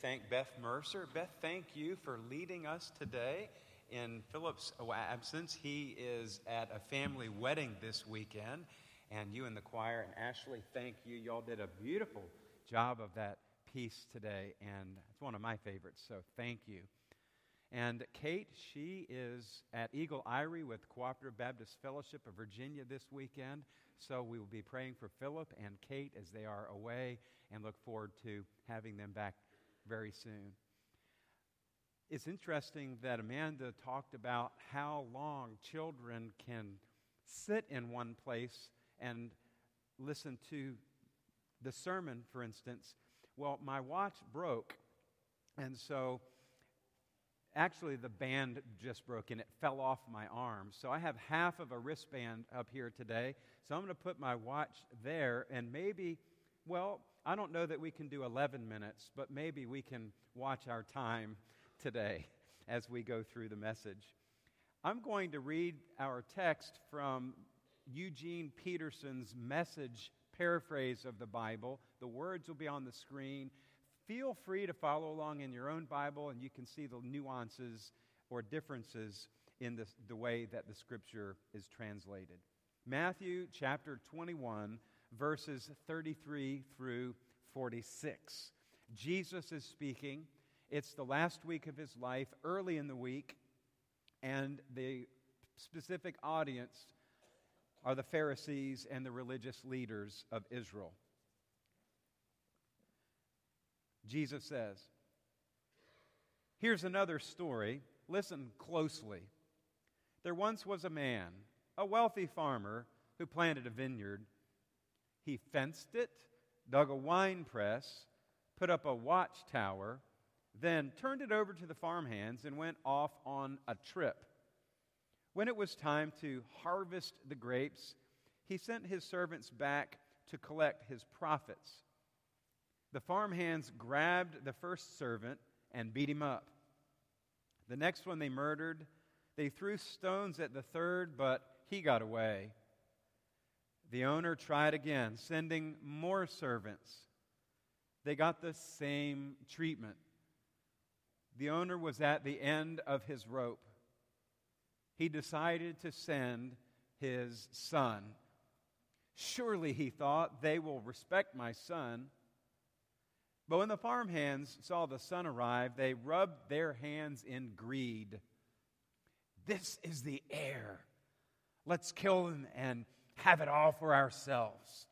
Thank Beth Mercer. Beth, thank you for leading us today. In Philip's absence, he is at a family wedding this weekend. And you and the choir and Ashley, thank you. Y'all did a beautiful job of that piece today. And it's one of my favorites, so thank you. And Kate, she is at Eagle Eyrie with Cooperative Baptist Fellowship of Virginia this weekend. So we will be praying for Philip and Kate as they are away and look forward to having them back very soon. It's interesting that Amanda talked about how long children can sit in one place and listen to the sermon, for instance. Well, my watch broke, and so actually the band just broke and it fell off my arm. So I have half of a wristband up here today. So I'm going to put my watch there, and maybe, well, I don't know that we can do 11 minutes, but maybe we can watch our time today as we go through the message. I'm going to read our text from Eugene Peterson's message paraphrase of the Bible. The words will be on the screen. Feel free to follow along in your own Bible, and you can see the nuances or differences in the, the way that the scripture is translated. Matthew chapter 21, verses 33 through 46. Jesus is speaking. It's the last week of his life, early in the week, and the specific audience are the Pharisees and the religious leaders of Israel. Jesus says, Here's another story. Listen closely. There once was a man, a wealthy farmer, who planted a vineyard he fenced it, dug a wine press, put up a watchtower, then turned it over to the farmhands and went off on a trip. When it was time to harvest the grapes, he sent his servants back to collect his profits. The farmhands grabbed the first servant and beat him up. The next one they murdered. They threw stones at the third, but he got away. The owner tried again, sending more servants. They got the same treatment. The owner was at the end of his rope. He decided to send his son. Surely, he thought, they will respect my son. But when the farmhands saw the son arrive, they rubbed their hands in greed. This is the heir. Let's kill him and have it all for ourselves.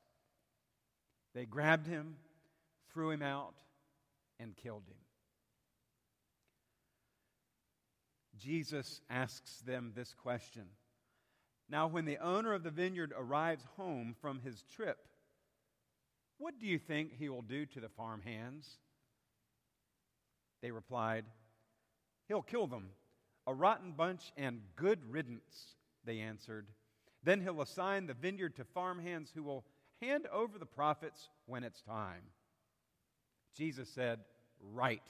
They grabbed him, threw him out, and killed him. Jesus asks them this question. Now, when the owner of the vineyard arrives home from his trip, what do you think he will do to the farmhands? They replied, He'll kill them. A rotten bunch and good riddance, they answered. Then he'll assign the vineyard to farmhands who will hand over the profits when it's time. Jesus said, Right.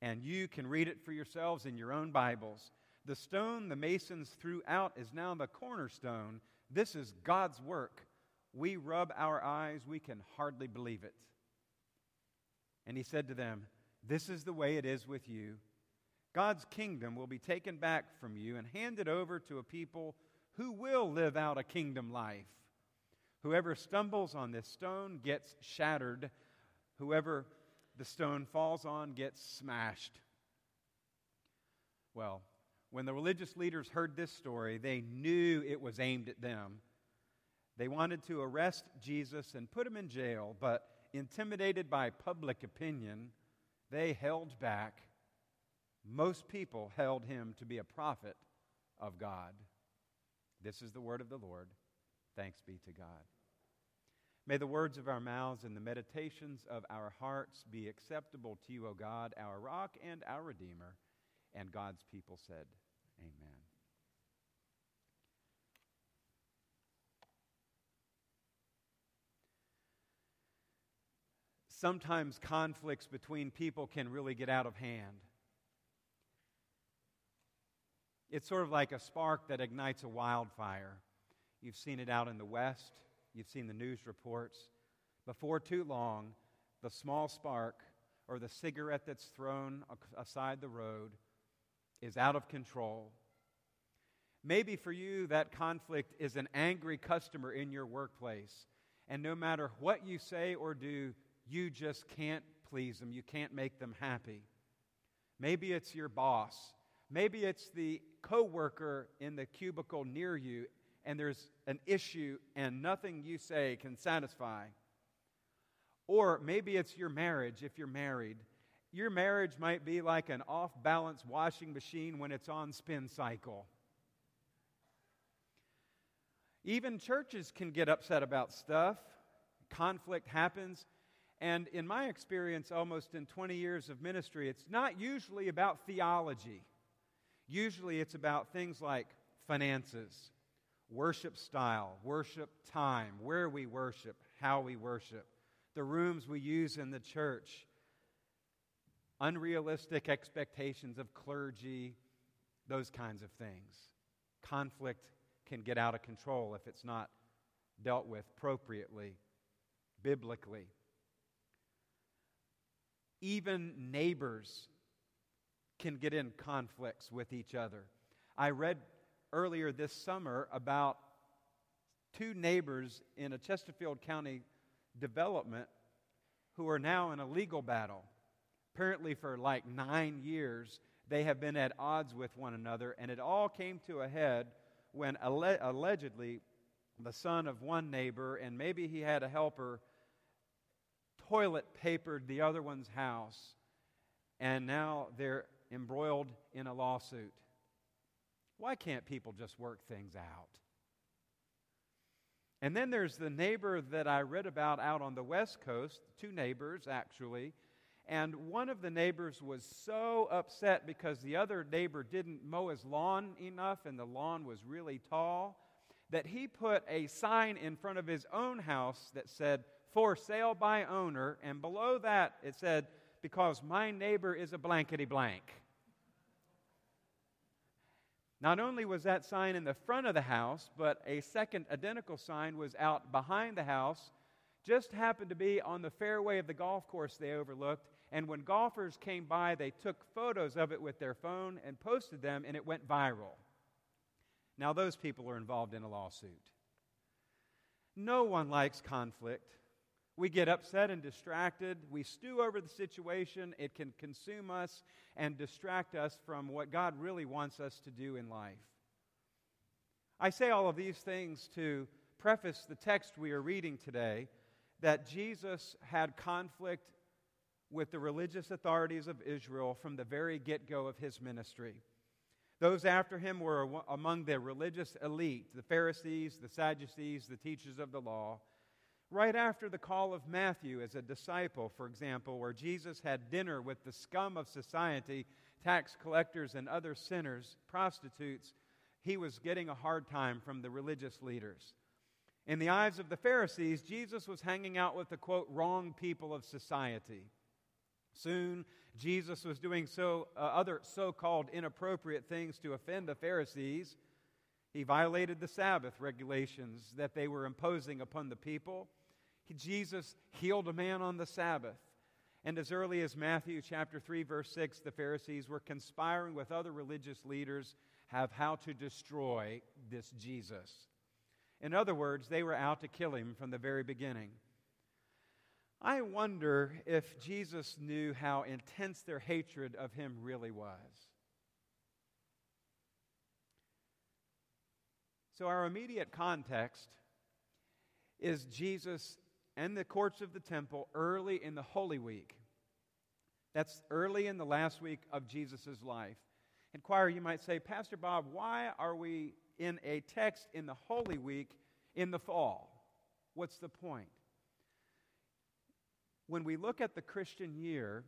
And you can read it for yourselves in your own Bibles. The stone the masons threw out is now the cornerstone. This is God's work. We rub our eyes, we can hardly believe it. And he said to them, This is the way it is with you. God's kingdom will be taken back from you and handed over to a people who will live out a kingdom life. Whoever stumbles on this stone gets shattered. Whoever the stone falls on gets smashed. Well, when the religious leaders heard this story, they knew it was aimed at them. They wanted to arrest Jesus and put him in jail, but intimidated by public opinion, they held back. Most people held him to be a prophet of God. This is the word of the Lord. Thanks be to God. May the words of our mouths and the meditations of our hearts be acceptable to you, O God, our rock and our Redeemer. And God's people said, Amen. Sometimes conflicts between people can really get out of hand. It's sort of like a spark that ignites a wildfire. You've seen it out in the West, you've seen the news reports. Before too long, the small spark or the cigarette that's thrown aside the road is out of control. Maybe for you, that conflict is an angry customer in your workplace. And no matter what you say or do, you just can't please them. You can't make them happy. Maybe it's your boss. Maybe it's the coworker in the cubicle near you, and there's an issue, and nothing you say can satisfy. Or maybe it's your marriage if you're married. Your marriage might be like an off balance washing machine when it's on spin cycle. Even churches can get upset about stuff. Conflict happens. And in my experience, almost in 20 years of ministry, it's not usually about theology. Usually it's about things like finances, worship style, worship time, where we worship, how we worship, the rooms we use in the church, unrealistic expectations of clergy, those kinds of things. Conflict can get out of control if it's not dealt with appropriately, biblically. Even neighbors can get in conflicts with each other. I read earlier this summer about two neighbors in a Chesterfield County development who are now in a legal battle. Apparently, for like nine years, they have been at odds with one another, and it all came to a head when alle- allegedly the son of one neighbor, and maybe he had a helper, toilet papered the other one's house, and now they're embroiled in a lawsuit. Why can't people just work things out? And then there's the neighbor that I read about out on the West Coast, two neighbors actually. And one of the neighbors was so upset because the other neighbor didn't mow his lawn enough and the lawn was really tall that he put a sign in front of his own house that said, For sale by owner. And below that it said, Because my neighbor is a blankety blank. Not only was that sign in the front of the house, but a second identical sign was out behind the house, just happened to be on the fairway of the golf course they overlooked. And when golfers came by, they took photos of it with their phone and posted them, and it went viral. Now, those people are involved in a lawsuit. No one likes conflict. We get upset and distracted. We stew over the situation. It can consume us and distract us from what God really wants us to do in life. I say all of these things to preface the text we are reading today that Jesus had conflict with the religious authorities of Israel from the very get go of his ministry. Those after him were among the religious elite, the Pharisees, the Sadducees, the teachers of the law. Right after the call of Matthew as a disciple, for example, where Jesus had dinner with the scum of society, tax collectors and other sinners, prostitutes, he was getting a hard time from the religious leaders. In the eyes of the Pharisees, Jesus was hanging out with the quote, wrong people of society. Soon, Jesus was doing so, uh, other so called inappropriate things to offend the Pharisees. He violated the Sabbath regulations that they were imposing upon the people. Jesus healed a man on the Sabbath. And as early as Matthew chapter 3 verse 6, the Pharisees were conspiring with other religious leaders have how to destroy this Jesus. In other words, they were out to kill him from the very beginning. I wonder if Jesus knew how intense their hatred of him really was. So, our immediate context is Jesus and the courts of the temple early in the Holy Week. That's early in the last week of Jesus' life. Inquire, you might say, Pastor Bob, why are we in a text in the Holy Week in the fall? What's the point? when we look at the Christian year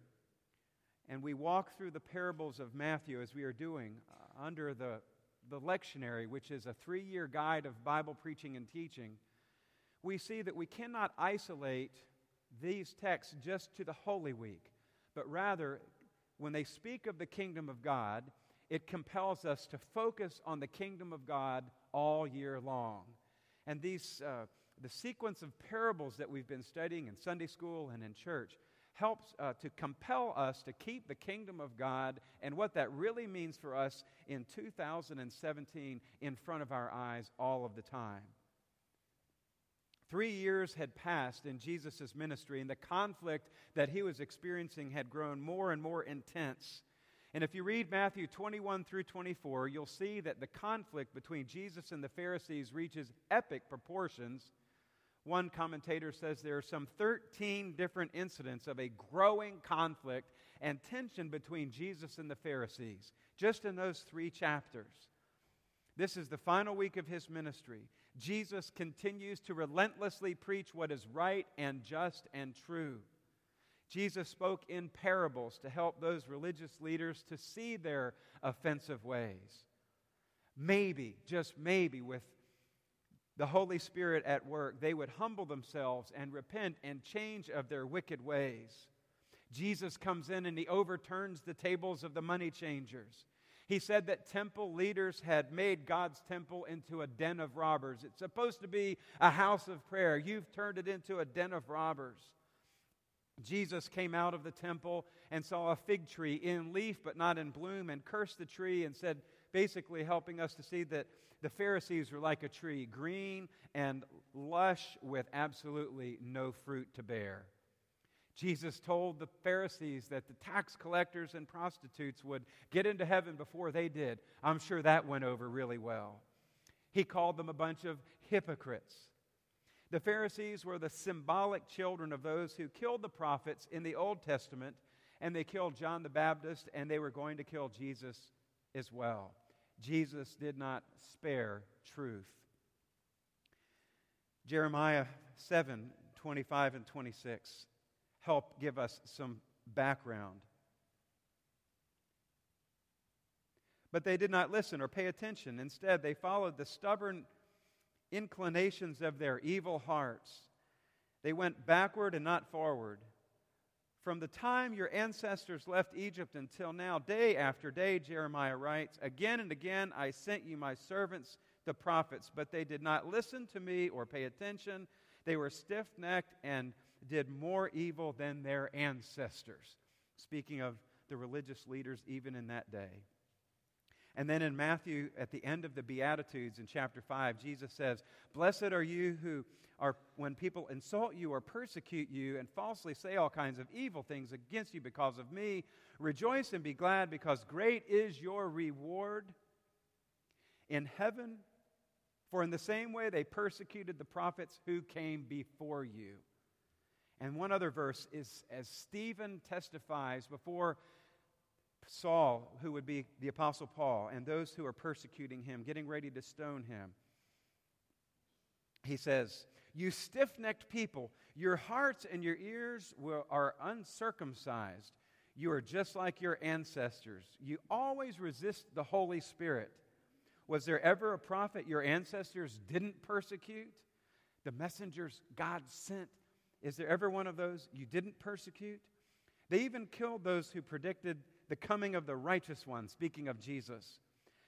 and we walk through the parables of Matthew as we are doing uh, under the, the lectionary, which is a three year guide of Bible preaching and teaching, we see that we cannot isolate these texts just to the Holy Week, but rather, when they speak of the kingdom of God, it compels us to focus on the kingdom of God all year long. And these uh, the sequence of parables that we've been studying in Sunday school and in church helps uh, to compel us to keep the kingdom of God and what that really means for us in 2017 in front of our eyes all of the time. Three years had passed in Jesus' ministry, and the conflict that he was experiencing had grown more and more intense. And if you read Matthew 21 through 24, you'll see that the conflict between Jesus and the Pharisees reaches epic proportions. One commentator says there are some 13 different incidents of a growing conflict and tension between Jesus and the Pharisees, just in those three chapters. This is the final week of his ministry. Jesus continues to relentlessly preach what is right and just and true. Jesus spoke in parables to help those religious leaders to see their offensive ways. Maybe, just maybe, with the Holy Spirit at work, they would humble themselves and repent and change of their wicked ways. Jesus comes in and he overturns the tables of the money changers. He said that temple leaders had made God's temple into a den of robbers. It's supposed to be a house of prayer. You've turned it into a den of robbers. Jesus came out of the temple and saw a fig tree in leaf but not in bloom and cursed the tree and said, basically helping us to see that the Pharisees were like a tree, green and lush with absolutely no fruit to bear. Jesus told the Pharisees that the tax collectors and prostitutes would get into heaven before they did. I'm sure that went over really well. He called them a bunch of hypocrites. The Pharisees were the symbolic children of those who killed the prophets in the Old Testament, and they killed John the Baptist, and they were going to kill Jesus as well. Jesus did not spare truth. Jeremiah 7 25 and 26 help give us some background. But they did not listen or pay attention. Instead, they followed the stubborn inclinations of their evil hearts. They went backward and not forward. From the time your ancestors left Egypt until now, day after day, Jeremiah writes, Again and again I sent you my servants, the prophets, but they did not listen to me or pay attention. They were stiff necked and did more evil than their ancestors. Speaking of the religious leaders, even in that day. And then in Matthew, at the end of the Beatitudes in chapter 5, Jesus says, Blessed are you who are, when people insult you or persecute you and falsely say all kinds of evil things against you because of me, rejoice and be glad because great is your reward in heaven. For in the same way they persecuted the prophets who came before you. And one other verse is as Stephen testifies before Saul, who would be the Apostle Paul, and those who are persecuting him, getting ready to stone him. He says, You stiff necked people, your hearts and your ears will, are uncircumcised. You are just like your ancestors. You always resist the Holy Spirit. Was there ever a prophet your ancestors didn't persecute? The messengers God sent is there ever one of those you didn't persecute? They even killed those who predicted the coming of the righteous one, speaking of Jesus.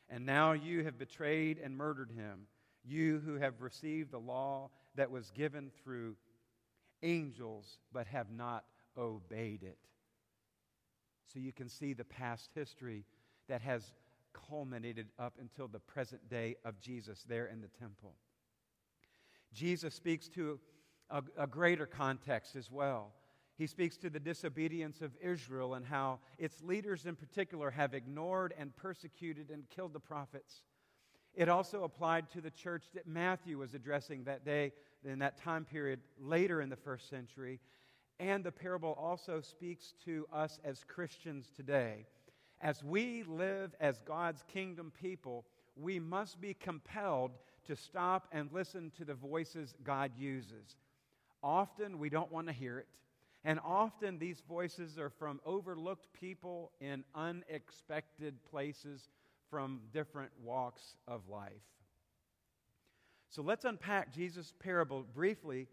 And now you have betrayed and murdered him, you who have received the law that was given through angels, but have not obeyed it. So you can see the past history that has culminated up until the present day of Jesus there in the temple. Jesus speaks to a, a greater context as well. He speaks to the disobedience of Israel and how its leaders, in particular, have ignored and persecuted and killed the prophets. It also applied to the church that Matthew was addressing that day, in that time period later in the first century. And the parable also speaks to us as Christians today. As we live as God's kingdom people, we must be compelled to stop and listen to the voices God uses. Often we don't want to hear it. And often these voices are from overlooked people in unexpected places from different walks of life. So let's unpack Jesus' parable briefly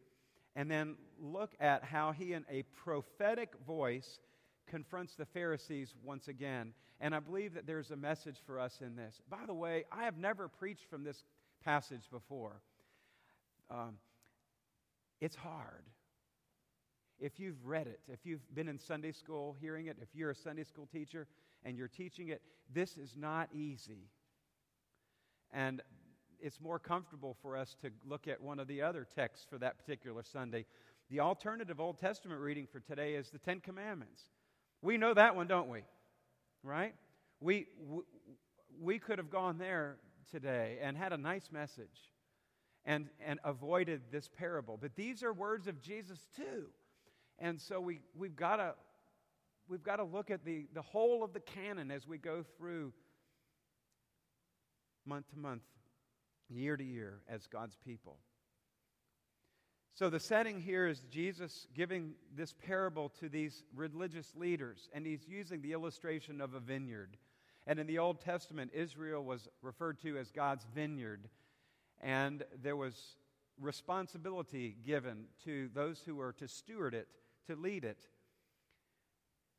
and then look at how he, in a prophetic voice, confronts the Pharisees once again. And I believe that there's a message for us in this. By the way, I have never preached from this passage before. Um, it's hard. if you've read it, if you've been in Sunday school hearing it, if you're a Sunday school teacher and you're teaching it, this is not easy. And it's more comfortable for us to look at one of the other texts for that particular Sunday. The alternative Old Testament reading for today is the Ten Commandments. We know that one, don't we? Right? We, we, we could have gone there today and had a nice message and, and avoided this parable. But these are words of Jesus too. And so we, we've got to we've got to look at the, the whole of the canon as we go through month to month, year to year as God's people. So the setting here is Jesus giving this parable to these religious leaders, and he's using the illustration of a vineyard. And in the Old Testament, Israel was referred to as God's vineyard, and there was responsibility given to those who were to steward it, to lead it.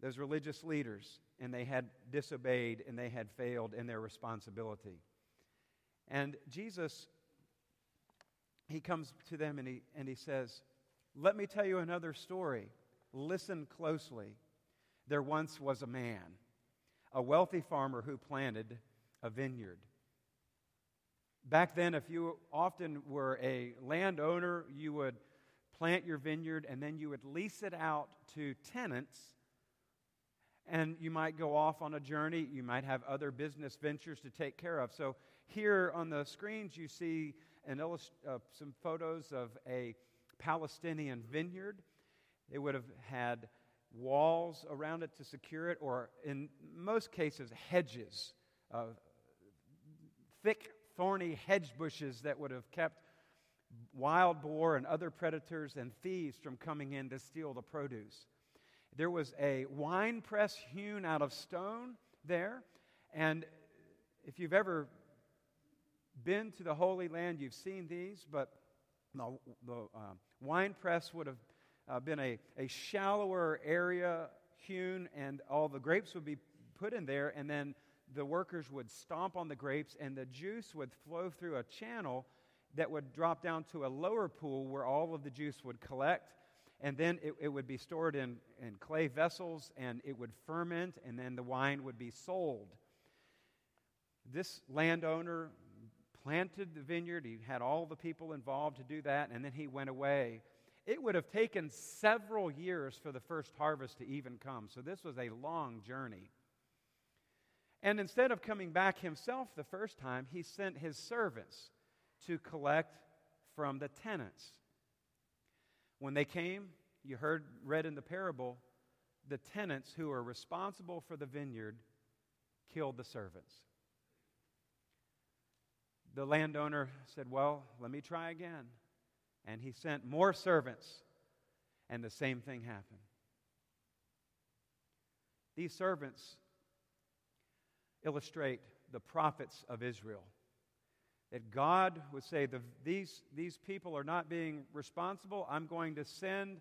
Those religious leaders, and they had disobeyed and they had failed in their responsibility. And Jesus, he comes to them and he, and he says, Let me tell you another story. Listen closely. There once was a man, a wealthy farmer who planted a vineyard. Back then, if you often were a landowner, you would plant your vineyard and then you would lease it out to tenants. And you might go off on a journey. You might have other business ventures to take care of. So, here on the screens, you see an illust- uh, some photos of a Palestinian vineyard. They would have had walls around it to secure it, or in most cases, hedges, uh, thick, thorny hedge bushes that would have kept wild boar and other predators and thieves from coming in to steal the produce. There was a wine press hewn out of stone there, and if you've ever been to the Holy Land, you've seen these, but the, the uh, wine press would have uh, been a, a shallower area hewn, and all the grapes would be put in there, and then the workers would stomp on the grapes, and the juice would flow through a channel that would drop down to a lower pool where all of the juice would collect. And then it, it would be stored in, in clay vessels and it would ferment, and then the wine would be sold. This landowner planted the vineyard, he had all the people involved to do that, and then he went away. It would have taken several years for the first harvest to even come. So this was a long journey. And instead of coming back himself the first time, he sent his servants to collect from the tenants. When they came, you heard read in the parable, the tenants who were responsible for the vineyard killed the servants. The landowner said, Well, let me try again. And he sent more servants, and the same thing happened. These servants illustrate the prophets of Israel. That God would say, the, these, these people are not being responsible. I'm going to send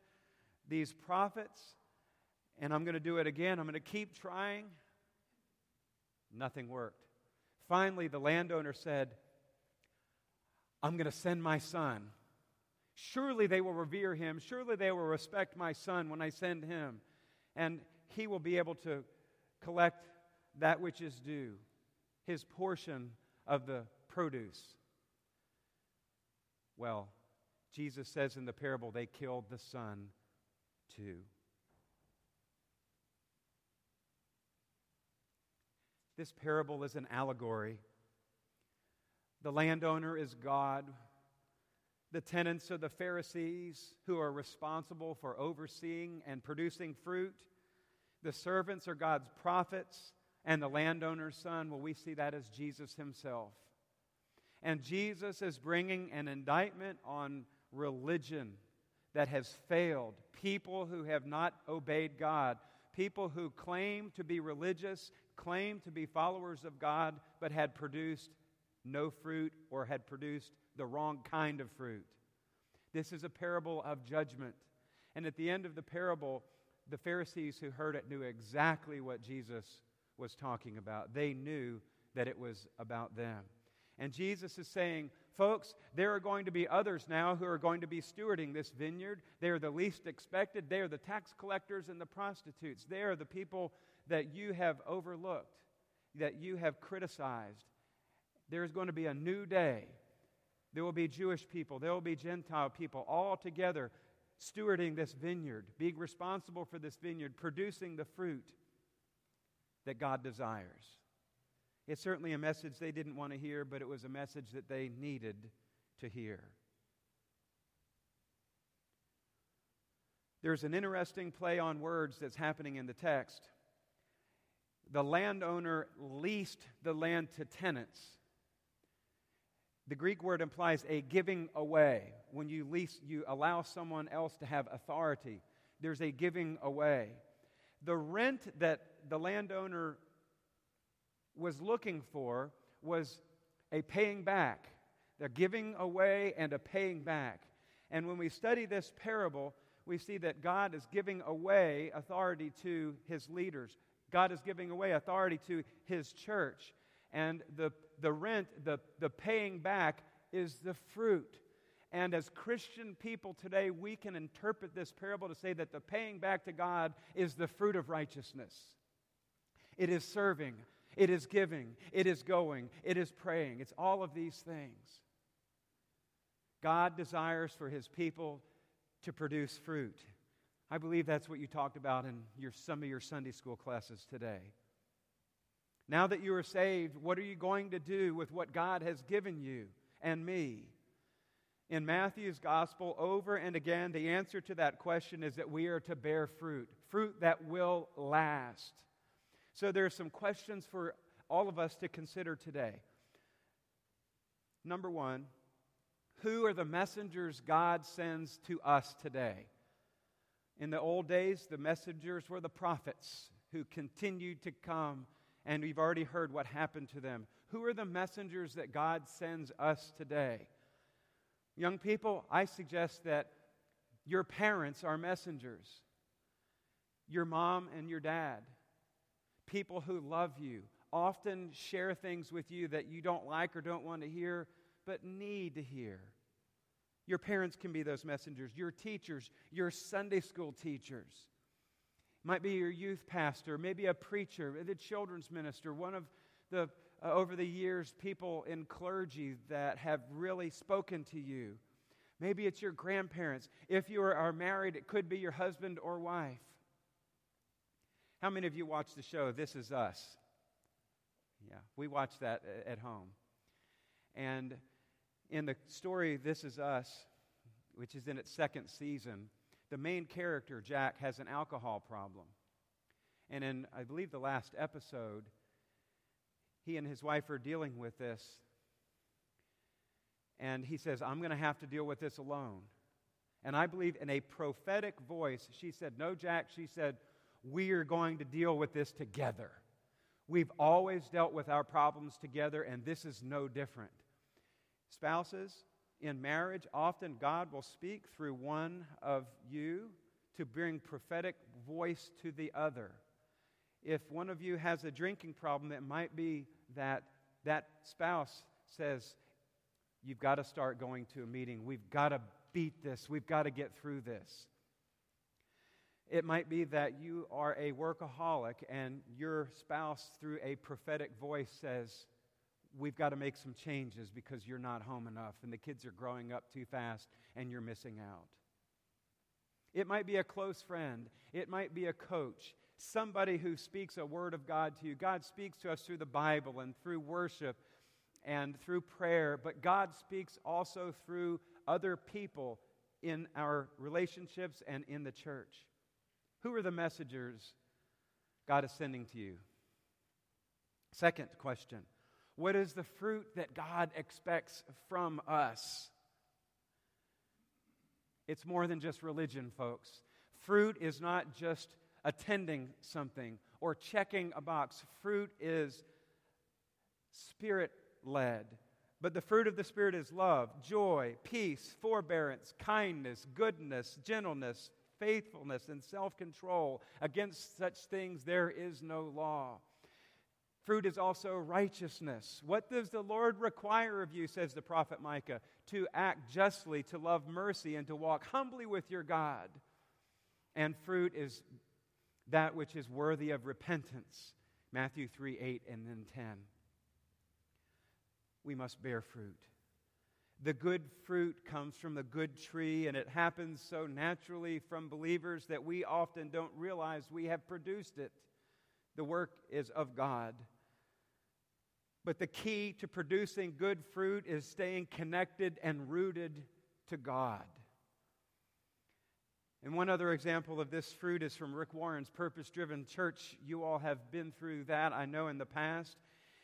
these prophets, and I'm going to do it again. I'm going to keep trying. Nothing worked. Finally, the landowner said, I'm going to send my son. Surely they will revere him. Surely they will respect my son when I send him. And he will be able to collect that which is due, his portion of the produce. Well, Jesus says in the parable, they killed the son too. This parable is an allegory. The landowner is God. The tenants are the Pharisees who are responsible for overseeing and producing fruit. The servants are God's prophets and the landowner's son, well, we see that as Jesus himself. And Jesus is bringing an indictment on religion that has failed, people who have not obeyed God, people who claim to be religious, claim to be followers of God, but had produced no fruit or had produced the wrong kind of fruit. This is a parable of judgment. And at the end of the parable, the Pharisees who heard it knew exactly what Jesus was talking about. They knew that it was about them. And Jesus is saying, folks, there are going to be others now who are going to be stewarding this vineyard. They are the least expected. They are the tax collectors and the prostitutes. They are the people that you have overlooked, that you have criticized. There is going to be a new day. There will be Jewish people, there will be Gentile people, all together stewarding this vineyard, being responsible for this vineyard, producing the fruit that God desires. It's certainly a message they didn't want to hear, but it was a message that they needed to hear. There's an interesting play on words that's happening in the text. The landowner leased the land to tenants. The Greek word implies a giving away. When you lease, you allow someone else to have authority. There's a giving away. The rent the landowner was looking for was a paying back, the giving away and a paying back. And when we study this parable, we see that God is giving away authority to his leaders. God is giving away authority to his church. And the, the rent, the, the paying back, is the fruit. And as Christian people today, we can interpret this parable to say that the paying back to God is the fruit of righteousness. It is serving, it is giving, it is going, it is praying. It's all of these things. God desires for his people to produce fruit. I believe that's what you talked about in your, some of your Sunday school classes today. Now that you are saved, what are you going to do with what God has given you and me? In Matthew's gospel, over and again, the answer to that question is that we are to bear fruit, fruit that will last. So there are some questions for all of us to consider today. Number one, who are the messengers God sends to us today? In the old days, the messengers were the prophets who continued to come, and we've already heard what happened to them. Who are the messengers that God sends us today? Young people, I suggest that your parents are messengers, your mom and your dad, people who love you, often share things with you that you don't like or don't want to hear, but need to hear. Your parents can be those messengers, your teachers, your Sunday school teachers. Might be your youth pastor, maybe a preacher, the children's minister, one of the, uh, over the years, people in clergy that have really spoken to you. Maybe it's your grandparents. If you are married, it could be your husband or wife. How many of you watch the show This Is Us? Yeah, we watch that at home. And in the story This Is Us, which is in its second season, the main character, Jack, has an alcohol problem. And in, I believe, the last episode, he and his wife are dealing with this. And he says, I'm going to have to deal with this alone. And I believe in a prophetic voice, she said, No, Jack, she said, we are going to deal with this together. We've always dealt with our problems together, and this is no different. Spouses, in marriage, often God will speak through one of you to bring prophetic voice to the other. If one of you has a drinking problem, it might be that that spouse says, You've got to start going to a meeting. We've got to beat this. We've got to get through this. It might be that you are a workaholic and your spouse, through a prophetic voice, says, We've got to make some changes because you're not home enough and the kids are growing up too fast and you're missing out. It might be a close friend, it might be a coach, somebody who speaks a word of God to you. God speaks to us through the Bible and through worship and through prayer, but God speaks also through other people in our relationships and in the church. Who are the messengers God is sending to you? Second question What is the fruit that God expects from us? It's more than just religion, folks. Fruit is not just attending something or checking a box, fruit is spirit led. But the fruit of the Spirit is love, joy, peace, forbearance, kindness, goodness, gentleness, faithfulness, and self control. Against such things there is no law. Fruit is also righteousness. What does the Lord require of you, says the prophet Micah? To act justly, to love mercy, and to walk humbly with your God. And fruit is that which is worthy of repentance. Matthew 3 8 and then 10. We must bear fruit. The good fruit comes from the good tree, and it happens so naturally from believers that we often don't realize we have produced it. The work is of God. But the key to producing good fruit is staying connected and rooted to God. And one other example of this fruit is from Rick Warren's Purpose Driven Church. You all have been through that, I know, in the past.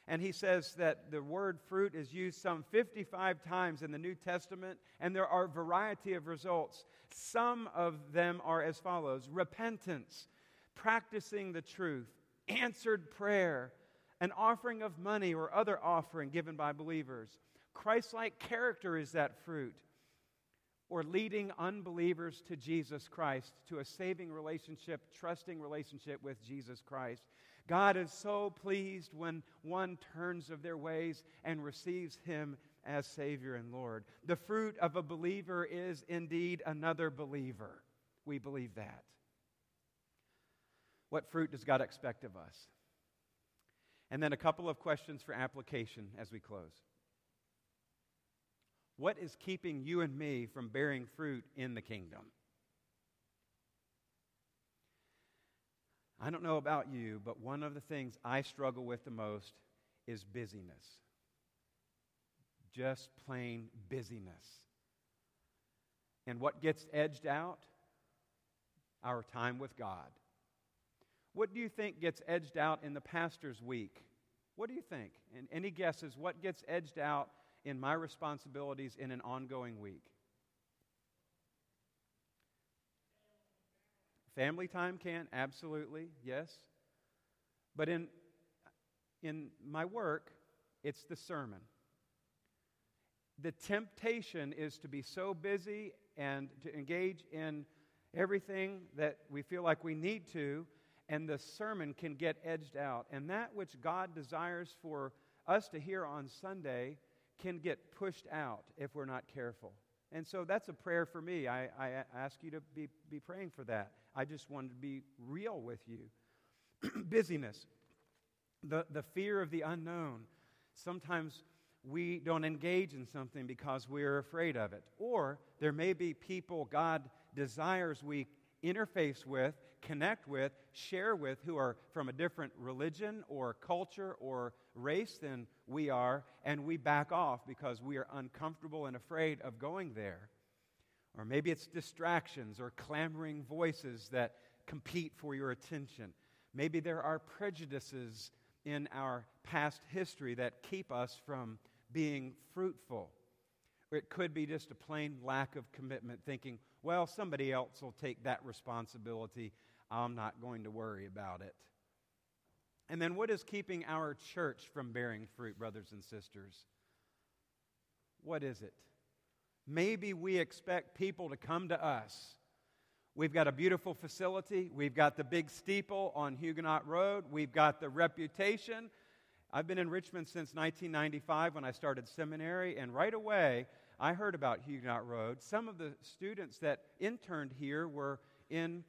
And he says that the word fruit is used some 55 times in the New Testament, and there are a variety of results. Some of them are as follows repentance, practicing the truth, answered prayer, an offering of money or other offering given by believers. Christ like character is that fruit. Or leading unbelievers to Jesus Christ, to a saving relationship, trusting relationship with Jesus Christ. God is so pleased when one turns of their ways and receives Him as Savior and Lord. The fruit of a believer is indeed another believer. We believe that. What fruit does God expect of us? And then a couple of questions for application as we close. What is keeping you and me from bearing fruit in the kingdom? I don't know about you, but one of the things I struggle with the most is busyness. Just plain busyness. And what gets edged out? Our time with God. What do you think gets edged out in the pastor's week? What do you think? And any guesses what gets edged out in my responsibilities in an ongoing week? Family time can, absolutely, yes. But in, in my work, it's the sermon. The temptation is to be so busy and to engage in everything that we feel like we need to and the sermon can get edged out. And that which God desires for us to hear on Sunday can get pushed out if we're not careful. And so that's a prayer for me. I, I ask you to be, be praying for that. I just wanted to be real with you. Busyness, the, the fear of the unknown. Sometimes we don't engage in something because we're afraid of it. Or there may be people God desires we interface with connect with, share with, who are from a different religion or culture or race than we are, and we back off because we are uncomfortable and afraid of going there. Or maybe it's distractions or clamoring voices that compete for your attention. Maybe there are prejudices in our past history that keep us from being fruitful. It could be just a plain lack of commitment, thinking, well, somebody else will take that responsibility. I'm not going to worry about it. And then, what is keeping our church from bearing fruit, brothers and sisters? What is it? Maybe we expect people to come to us. We've got a beautiful facility. We've got the big steeple on Huguenot Road. We've got the reputation. I've been in Richmond since 1995 when I started seminary, and right away I heard about Huguenot Road. Some of the students that interned here were in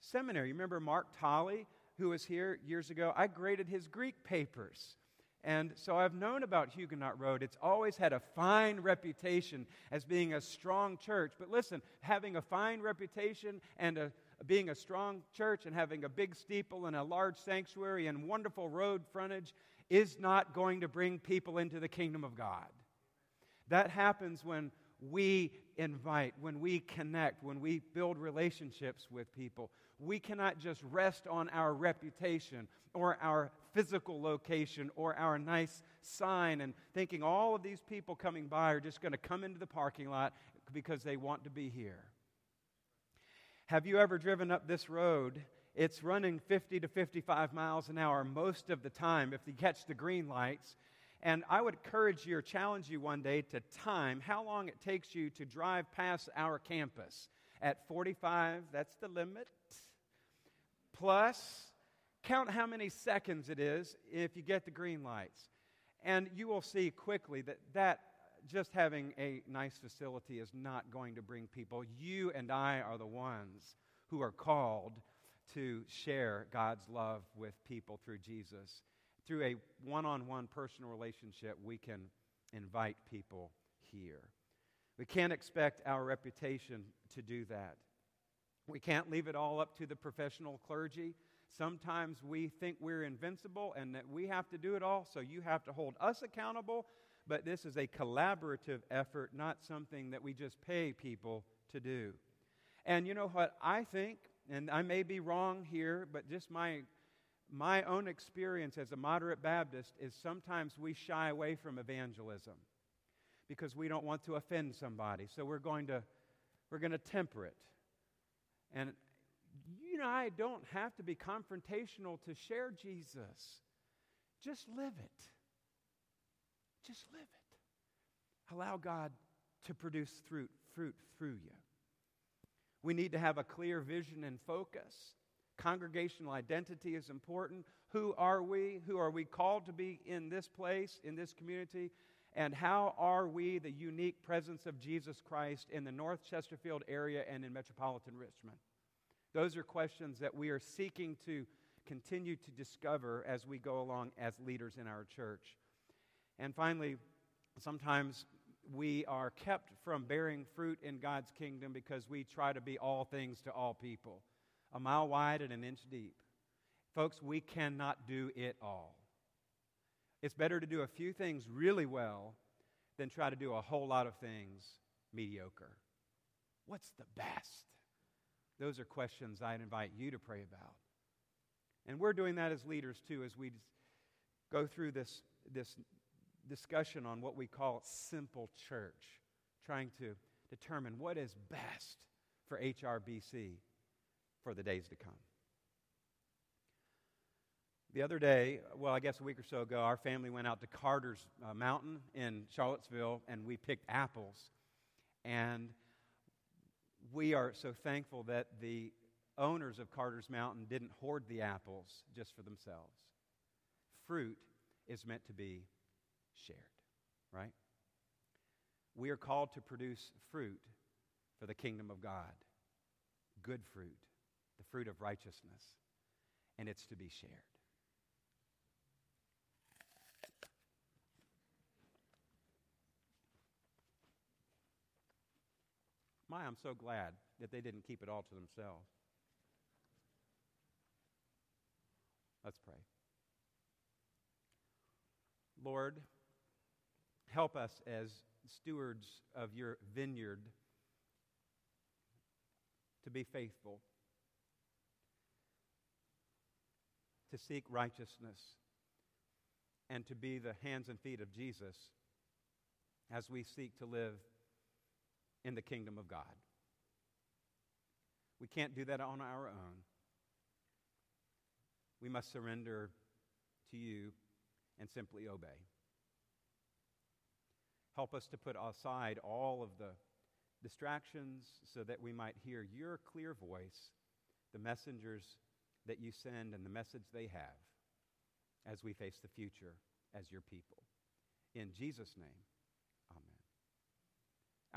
seminary. You remember Mark Tolley, who was here years ago? I graded his Greek papers. And so I've known about Huguenot Road. It's always had a fine reputation as being a strong church. But listen, having a fine reputation and a, being a strong church and having a big steeple and a large sanctuary and wonderful road frontage is not going to bring people into the kingdom of God. That happens when we invite, when we connect, when we build relationships with people. We cannot just rest on our reputation or our physical location or our nice sign and thinking all of these people coming by are just going to come into the parking lot because they want to be here. Have you ever driven up this road? It's running 50 to 55 miles an hour most of the time if you catch the green lights. And I would encourage you or challenge you one day to time how long it takes you to drive past our campus. At 45, that's the limit. Plus, count how many seconds it is if you get the green lights. And you will see quickly that that just having a nice facility is not going to bring people. You and I are the ones who are called to share God's love with people through Jesus. Through a one on one personal relationship, we can invite people here. We can't expect our reputation to do that. We can't leave it all up to the professional clergy. Sometimes we think we're invincible and that we have to do it all, so you have to hold us accountable. But this is a collaborative effort, not something that we just pay people to do. And you know what? I think, and I may be wrong here, but just my, my own experience as a moderate Baptist is sometimes we shy away from evangelism because we don't want to offend somebody. So we're going to, we're going to temper it. And you and I don't have to be confrontational to share Jesus. Just live it. Just live it. Allow God to produce fruit, fruit through you. We need to have a clear vision and focus. Congregational identity is important. Who are we? Who are we called to be in this place, in this community? And how are we the unique presence of Jesus Christ in the North Chesterfield area and in metropolitan Richmond? Those are questions that we are seeking to continue to discover as we go along as leaders in our church. And finally, sometimes we are kept from bearing fruit in God's kingdom because we try to be all things to all people, a mile wide and an inch deep. Folks, we cannot do it all. It's better to do a few things really well than try to do a whole lot of things mediocre. What's the best? Those are questions I'd invite you to pray about. And we're doing that as leaders too, as we go through this, this discussion on what we call simple church, trying to determine what is best for HRBC for the days to come. The other day, well, I guess a week or so ago, our family went out to Carter's uh, Mountain in Charlottesville and we picked apples. And we are so thankful that the owners of Carter's Mountain didn't hoard the apples just for themselves. Fruit is meant to be shared, right? We are called to produce fruit for the kingdom of God good fruit, the fruit of righteousness, and it's to be shared. My, I'm so glad that they didn't keep it all to themselves. Let's pray. Lord, help us as stewards of your vineyard to be faithful, to seek righteousness, and to be the hands and feet of Jesus as we seek to live in the kingdom of God. We can't do that on our own. We must surrender to you and simply obey. Help us to put aside all of the distractions so that we might hear your clear voice, the messengers that you send, and the message they have as we face the future as your people. In Jesus' name.